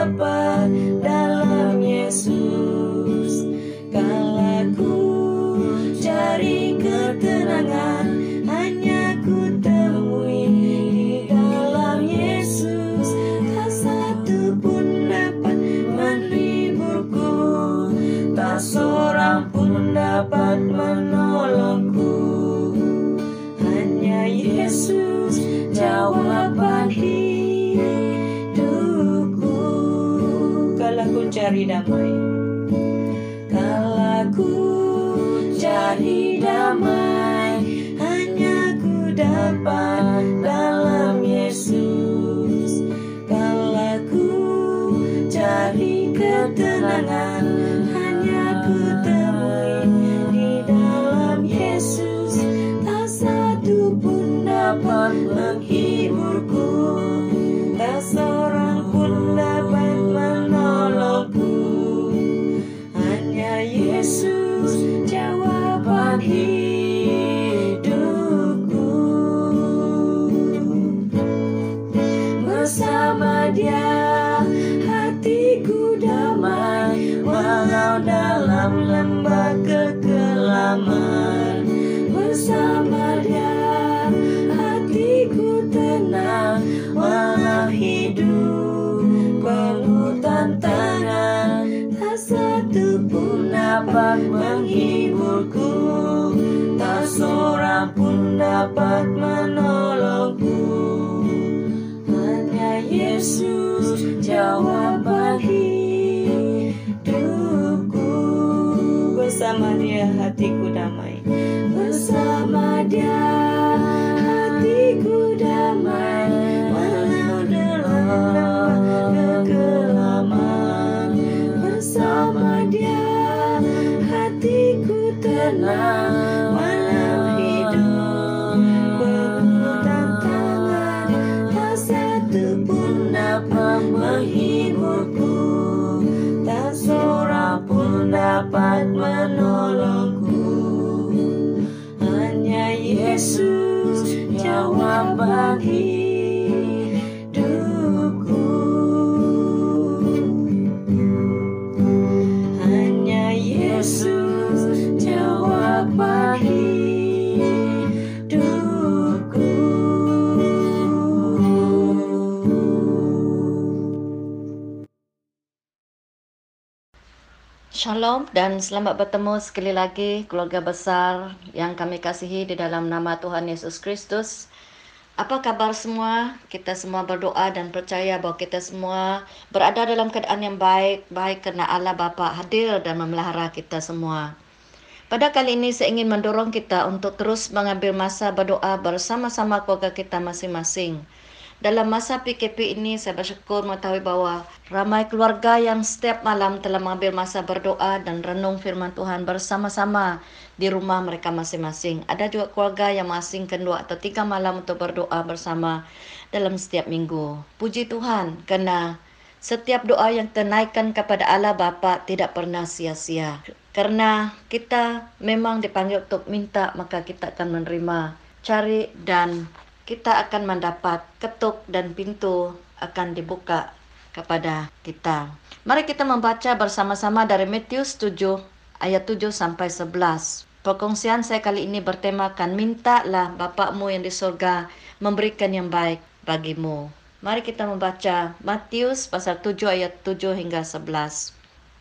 ku ku cari damai ku cari damai Hanya ku dapat dalam Yesus. Kalau ku cari ketenangan dia hatiku damai Walau dalam lembah kekelaman. Bersama dia hatiku tenang Walau hidup penuh tantangan Tak satu pun dapat menghiburku Tak seorang pun dapat tenang Walau hidup penuh tantangan Tak satu pun dapat menghiburku Tak seorang pun dapat menolongku. Hanya Yesus jawaban hidupku Shalom dan selamat bertemu sekali lagi keluarga besar yang kami kasihi di dalam nama Tuhan Yesus Kristus. Apa kabar semua? Kita semua berdoa dan percaya bahwa kita semua berada dalam keadaan yang baik, baik kerana Allah Bapa hadir dan memelihara kita semua. Pada kali ini saya ingin mendorong kita untuk terus mengambil masa berdoa bersama-sama keluarga kita masing-masing. Dalam masa PKP ini saya bersyukur mengetahui bahawa ramai keluarga yang setiap malam telah mengambil masa berdoa dan renung firman Tuhan bersama-sama di rumah mereka masing-masing. Ada juga keluarga yang mengasingkan dua atau tiga malam untuk berdoa bersama dalam setiap minggu. Puji Tuhan kerana setiap doa yang ternaikkan kepada Allah Bapa tidak pernah sia-sia. Kerana kita memang dipanggil untuk minta maka kita akan menerima. Cari dan kita akan mendapat ketuk dan pintu akan dibuka kepada kita. Mari kita membaca bersama-sama dari Matius 7 ayat 7 sampai 11. Perkongsian saya kali ini bertemakan mintalah Bapakmu yang di surga memberikan yang baik bagimu. Mari kita membaca Matius pasal 7 ayat 7 hingga 11.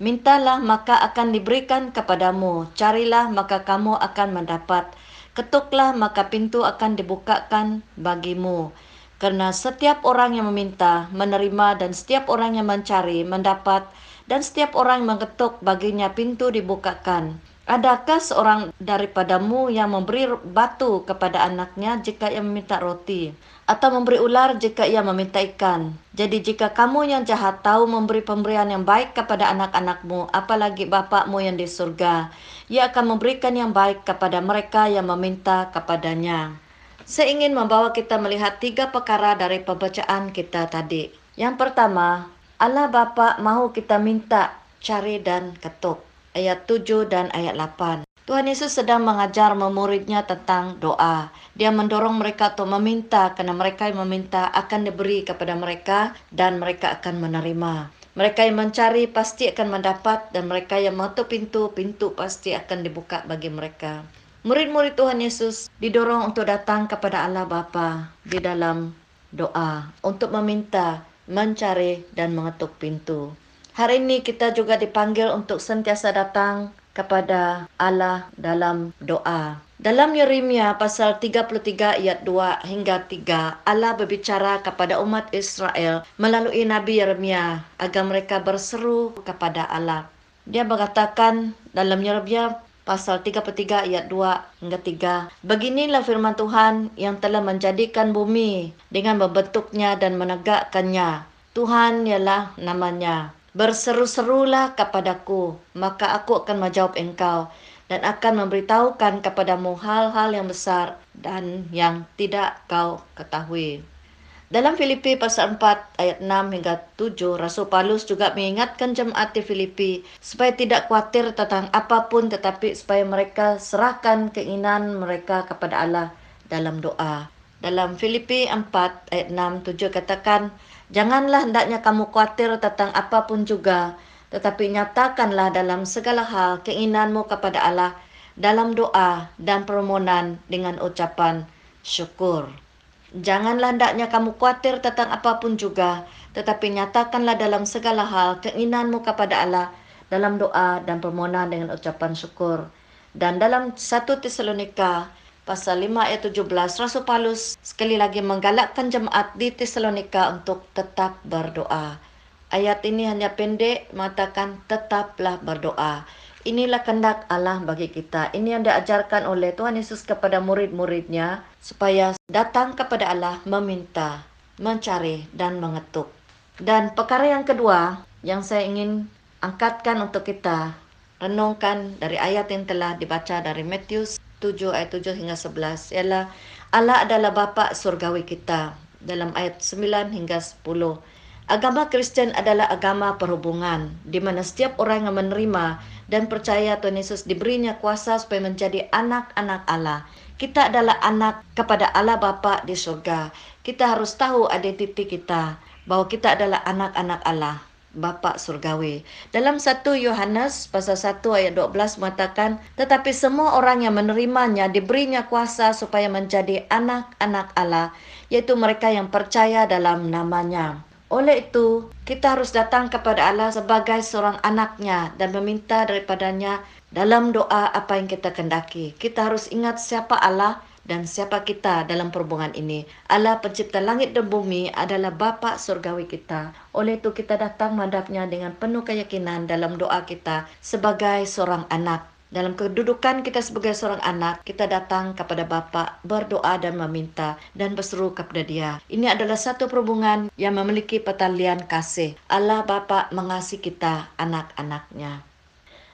Mintalah maka akan diberikan kepadamu, carilah maka kamu akan mendapat, ketuklah maka pintu akan dibukakan bagimu. Karena setiap orang yang meminta, menerima dan setiap orang yang mencari, mendapat dan setiap orang yang mengetuk baginya pintu dibukakan. Adakah seorang daripadamu yang memberi batu kepada anaknya jika ia meminta roti? Atau memberi ular jika ia meminta ikan? Jadi jika kamu yang jahat tahu memberi pemberian yang baik kepada anak-anakmu, apalagi Bapakmu yang di surga, ia akan memberikan yang baik kepada mereka yang meminta kepadanya. Saya ingin membawa kita melihat tiga perkara dari pembacaan kita tadi. Yang pertama, Allah Bapa mahu kita minta, cari dan ketuk ayat 7 dan ayat 8. Tuhan Yesus sedang mengajar memuridnya tentang doa. Dia mendorong mereka untuk meminta karena mereka yang meminta akan diberi kepada mereka dan mereka akan menerima. Mereka yang mencari pasti akan mendapat dan mereka yang mengetuk pintu, pintu pasti akan dibuka bagi mereka. Murid-murid Tuhan Yesus didorong untuk datang kepada Allah Bapa di dalam doa untuk meminta, mencari dan mengetuk pintu. Hari ini kita juga dipanggil untuk sentiasa datang kepada Allah dalam doa. Dalam Yeremia pasal 33 ayat 2 hingga 3, Allah berbicara kepada umat Israel melalui Nabi Yeremia agar mereka berseru kepada Allah. Dia mengatakan dalam Yeremia pasal 33 ayat 2 hingga 3. Beginilah firman Tuhan yang telah menjadikan bumi dengan membentuknya dan menegakkannya. Tuhan ialah namanya. Berseru-serulah kepadaku, maka aku akan menjawab engkau dan akan memberitahukan kepadamu hal-hal yang besar dan yang tidak kau ketahui. Dalam Filipi pasal 4 ayat 6 hingga 7, Rasul Paulus juga mengingatkan jemaat di Filipi supaya tidak khawatir tentang apapun tetapi supaya mereka serahkan keinginan mereka kepada Allah dalam doa. Dalam Filipi 4 ayat 6 7 katakan, Janganlah hendaknya kamu khawatir tentang apapun juga, tetapi nyatakanlah dalam segala hal keinginanmu kepada Allah dalam doa dan permohonan dengan ucapan syukur. Janganlah hendaknya kamu khawatir tentang apapun juga, tetapi nyatakanlah dalam segala hal keinginanmu kepada Allah dalam doa dan permohonan dengan ucapan syukur. Dan dalam 1 Tesalonika pasal 5 ayat 17 Rasul Paulus sekali lagi menggalakkan jemaat di Tesalonika untuk tetap berdoa. Ayat ini hanya pendek mengatakan tetaplah berdoa. Inilah kehendak Allah bagi kita. Ini yang diajarkan oleh Tuhan Yesus kepada murid-muridnya supaya datang kepada Allah meminta, mencari dan mengetuk. Dan perkara yang kedua yang saya ingin angkatkan untuk kita renungkan dari ayat yang telah dibaca dari Matius 7 ayat 7 hingga 11 ialah Allah adalah bapa surgawi kita dalam ayat 9 hingga 10. Agama Kristen adalah agama perhubungan di mana setiap orang yang menerima dan percaya Tuhan Yesus diberinya kuasa supaya menjadi anak-anak Allah. Kita adalah anak kepada Allah Bapa di surga. Kita harus tahu identiti kita bahwa kita adalah anak-anak Allah. Bapa surgawi. Dalam 1 Yohanes pasal 1 ayat 12 mengatakan, tetapi semua orang yang menerimanya diberinya kuasa supaya menjadi anak-anak Allah, yaitu mereka yang percaya dalam namanya. Oleh itu, kita harus datang kepada Allah sebagai seorang anaknya dan meminta daripadanya dalam doa apa yang kita kendaki. Kita harus ingat siapa Allah dan siapa kita dalam perhubungan ini. Allah pencipta langit dan bumi adalah Bapa surgawi kita. Oleh itu kita datang menghadapnya dengan penuh keyakinan dalam doa kita sebagai seorang anak. Dalam kedudukan kita sebagai seorang anak, kita datang kepada Bapa, berdoa dan meminta dan berseru kepada Dia. Ini adalah satu perhubungan yang memiliki pertalian kasih. Allah Bapa mengasihi kita, anak-anaknya.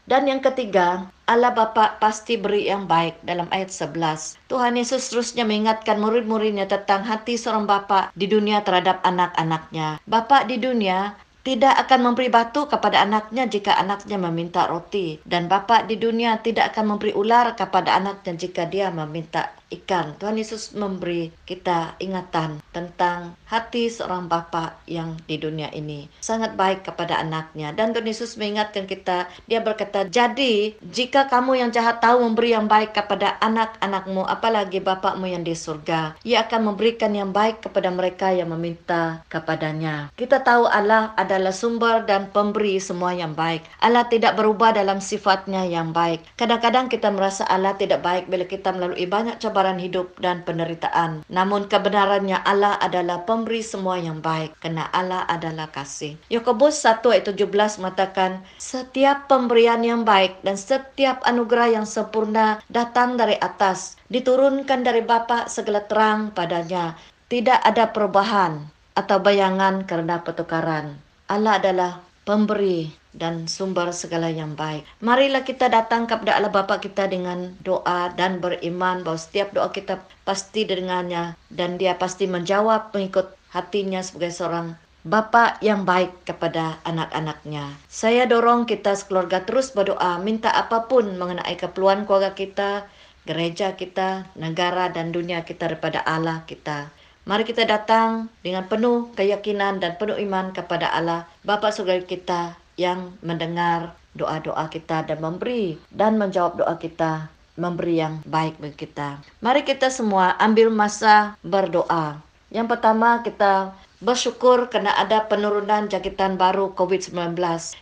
Dan yang ketiga, Allah Bapa pasti beri yang baik dalam ayat 11. Tuhan Yesus terusnya mengingatkan murid-muridnya tentang hati seorang bapa di dunia terhadap anak-anaknya. Bapak di dunia tidak akan memberi batu kepada anaknya jika anaknya meminta roti dan bapa di dunia tidak akan memberi ular kepada anaknya jika dia meminta ikan. Tuhan Yesus memberi kita ingatan tentang hati seorang bapa yang di dunia ini. Sangat baik kepada anaknya. Dan Tuhan Yesus mengingatkan kita dia berkata jadi jika kamu yang jahat tahu memberi yang baik kepada anak-anakmu apalagi bapakmu yang di surga ia akan memberikan yang baik kepada mereka yang meminta kepadanya. Kita tahu Allah adalah sumber dan pemberi semua yang baik Allah tidak berubah dalam sifatnya yang baik kadang-kadang kita merasa Allah tidak baik bila kita melalui banyak cabaran hidup dan penderitaan namun kebenarannya Allah adalah pemberi semua yang baik karena Allah adalah kasih. Yakobus 1 ayat 17 mengatakan, setiap pemberian yang baik dan setiap anugerah yang sempurna datang dari atas, diturunkan dari Bapa segala terang padanya. Tidak ada perubahan atau bayangan karena pertukaran. Allah adalah pemberi dan sumber segala yang baik. Marilah kita datang kepada Allah Bapa kita dengan doa dan beriman bahwa setiap doa kita pasti dengannya dan dia pasti menjawab mengikut hatinya sebagai seorang Bapa yang baik kepada anak-anaknya. Saya dorong kita sekeluarga terus berdoa, minta apa pun mengenai keperluan keluarga kita, gereja kita, negara dan dunia kita daripada Allah kita. Mari kita datang dengan penuh keyakinan dan penuh iman kepada Allah, Bapa surgawi kita yang mendengar doa-doa kita dan memberi dan menjawab doa kita, memberi yang baik bagi kita. Mari kita semua ambil masa berdoa. Yang pertama kita bersyukur karena ada penurunan jangkitan baru COVID-19.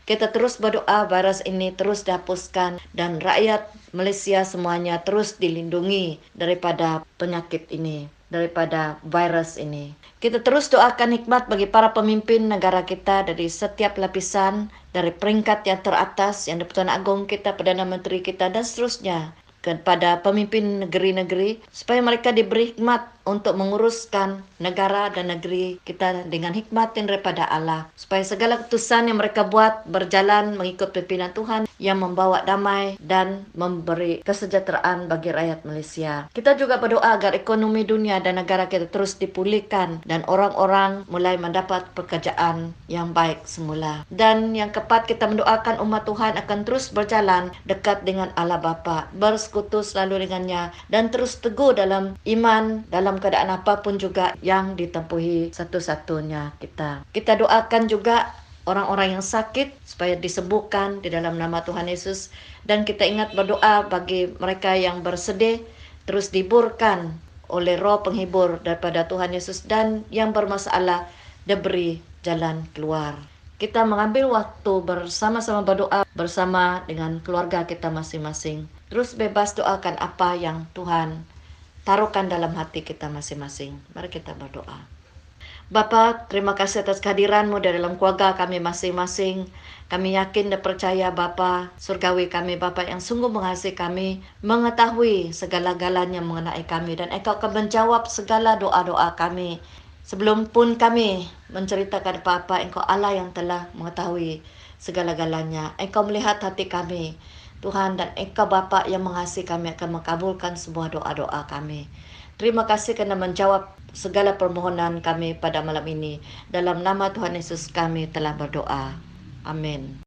Kita terus berdoa virus ini terus dihapuskan dan rakyat Malaysia semuanya terus dilindungi daripada penyakit ini, daripada virus ini. Kita terus doakan hikmat bagi para pemimpin negara kita dari setiap lapisan, dari peringkat yang teratas, yang Pertuan Agong kita, Perdana Menteri kita, dan seterusnya kepada pemimpin negeri-negeri supaya mereka diberi hikmat untuk menguruskan negara dan negeri kita dengan hikmat yang daripada Allah supaya segala keputusan yang mereka buat berjalan mengikut pimpinan Tuhan yang membawa damai dan memberi kesejahteraan bagi rakyat Malaysia. Kita juga berdoa agar ekonomi dunia dan negara kita terus dipulihkan dan orang-orang mulai mendapat pekerjaan yang baik semula. Dan yang keempat kita mendoakan umat Tuhan akan terus berjalan dekat dengan Allah Bapa, bersekutu selalu dengannya dan terus teguh dalam iman dalam dalam keadaan apa pun juga yang ditempuhi satu-satunya kita. Kita doakan juga orang-orang yang sakit supaya disembuhkan di dalam nama Tuhan Yesus dan kita ingat berdoa bagi mereka yang bersedih terus diburkan oleh roh penghibur daripada Tuhan Yesus dan yang bermasalah diberi jalan keluar. Kita mengambil waktu bersama-sama berdoa bersama dengan keluarga kita masing-masing. Terus bebas doakan apa yang Tuhan taruhkan dalam hati kita masing-masing. Mari kita berdoa. Bapa, terima kasih atas kehadiranmu di dalam keluarga kami masing-masing. Kami yakin dan percaya Bapa, surgawi kami Bapa yang sungguh mengasihi kami, mengetahui segala-galanya mengenai kami dan Engkau akan menjawab segala doa-doa kami. Sebelum pun kami menceritakan apa-apa, Engkau Allah yang telah mengetahui segala-galanya. Engkau melihat hati kami. Tuhan dan Engkau Bapa yang mengasihi kami akan mengabulkan semua doa-doa kami. Terima kasih kerana menjawab segala permohonan kami pada malam ini. Dalam nama Tuhan Yesus kami telah berdoa. Amin.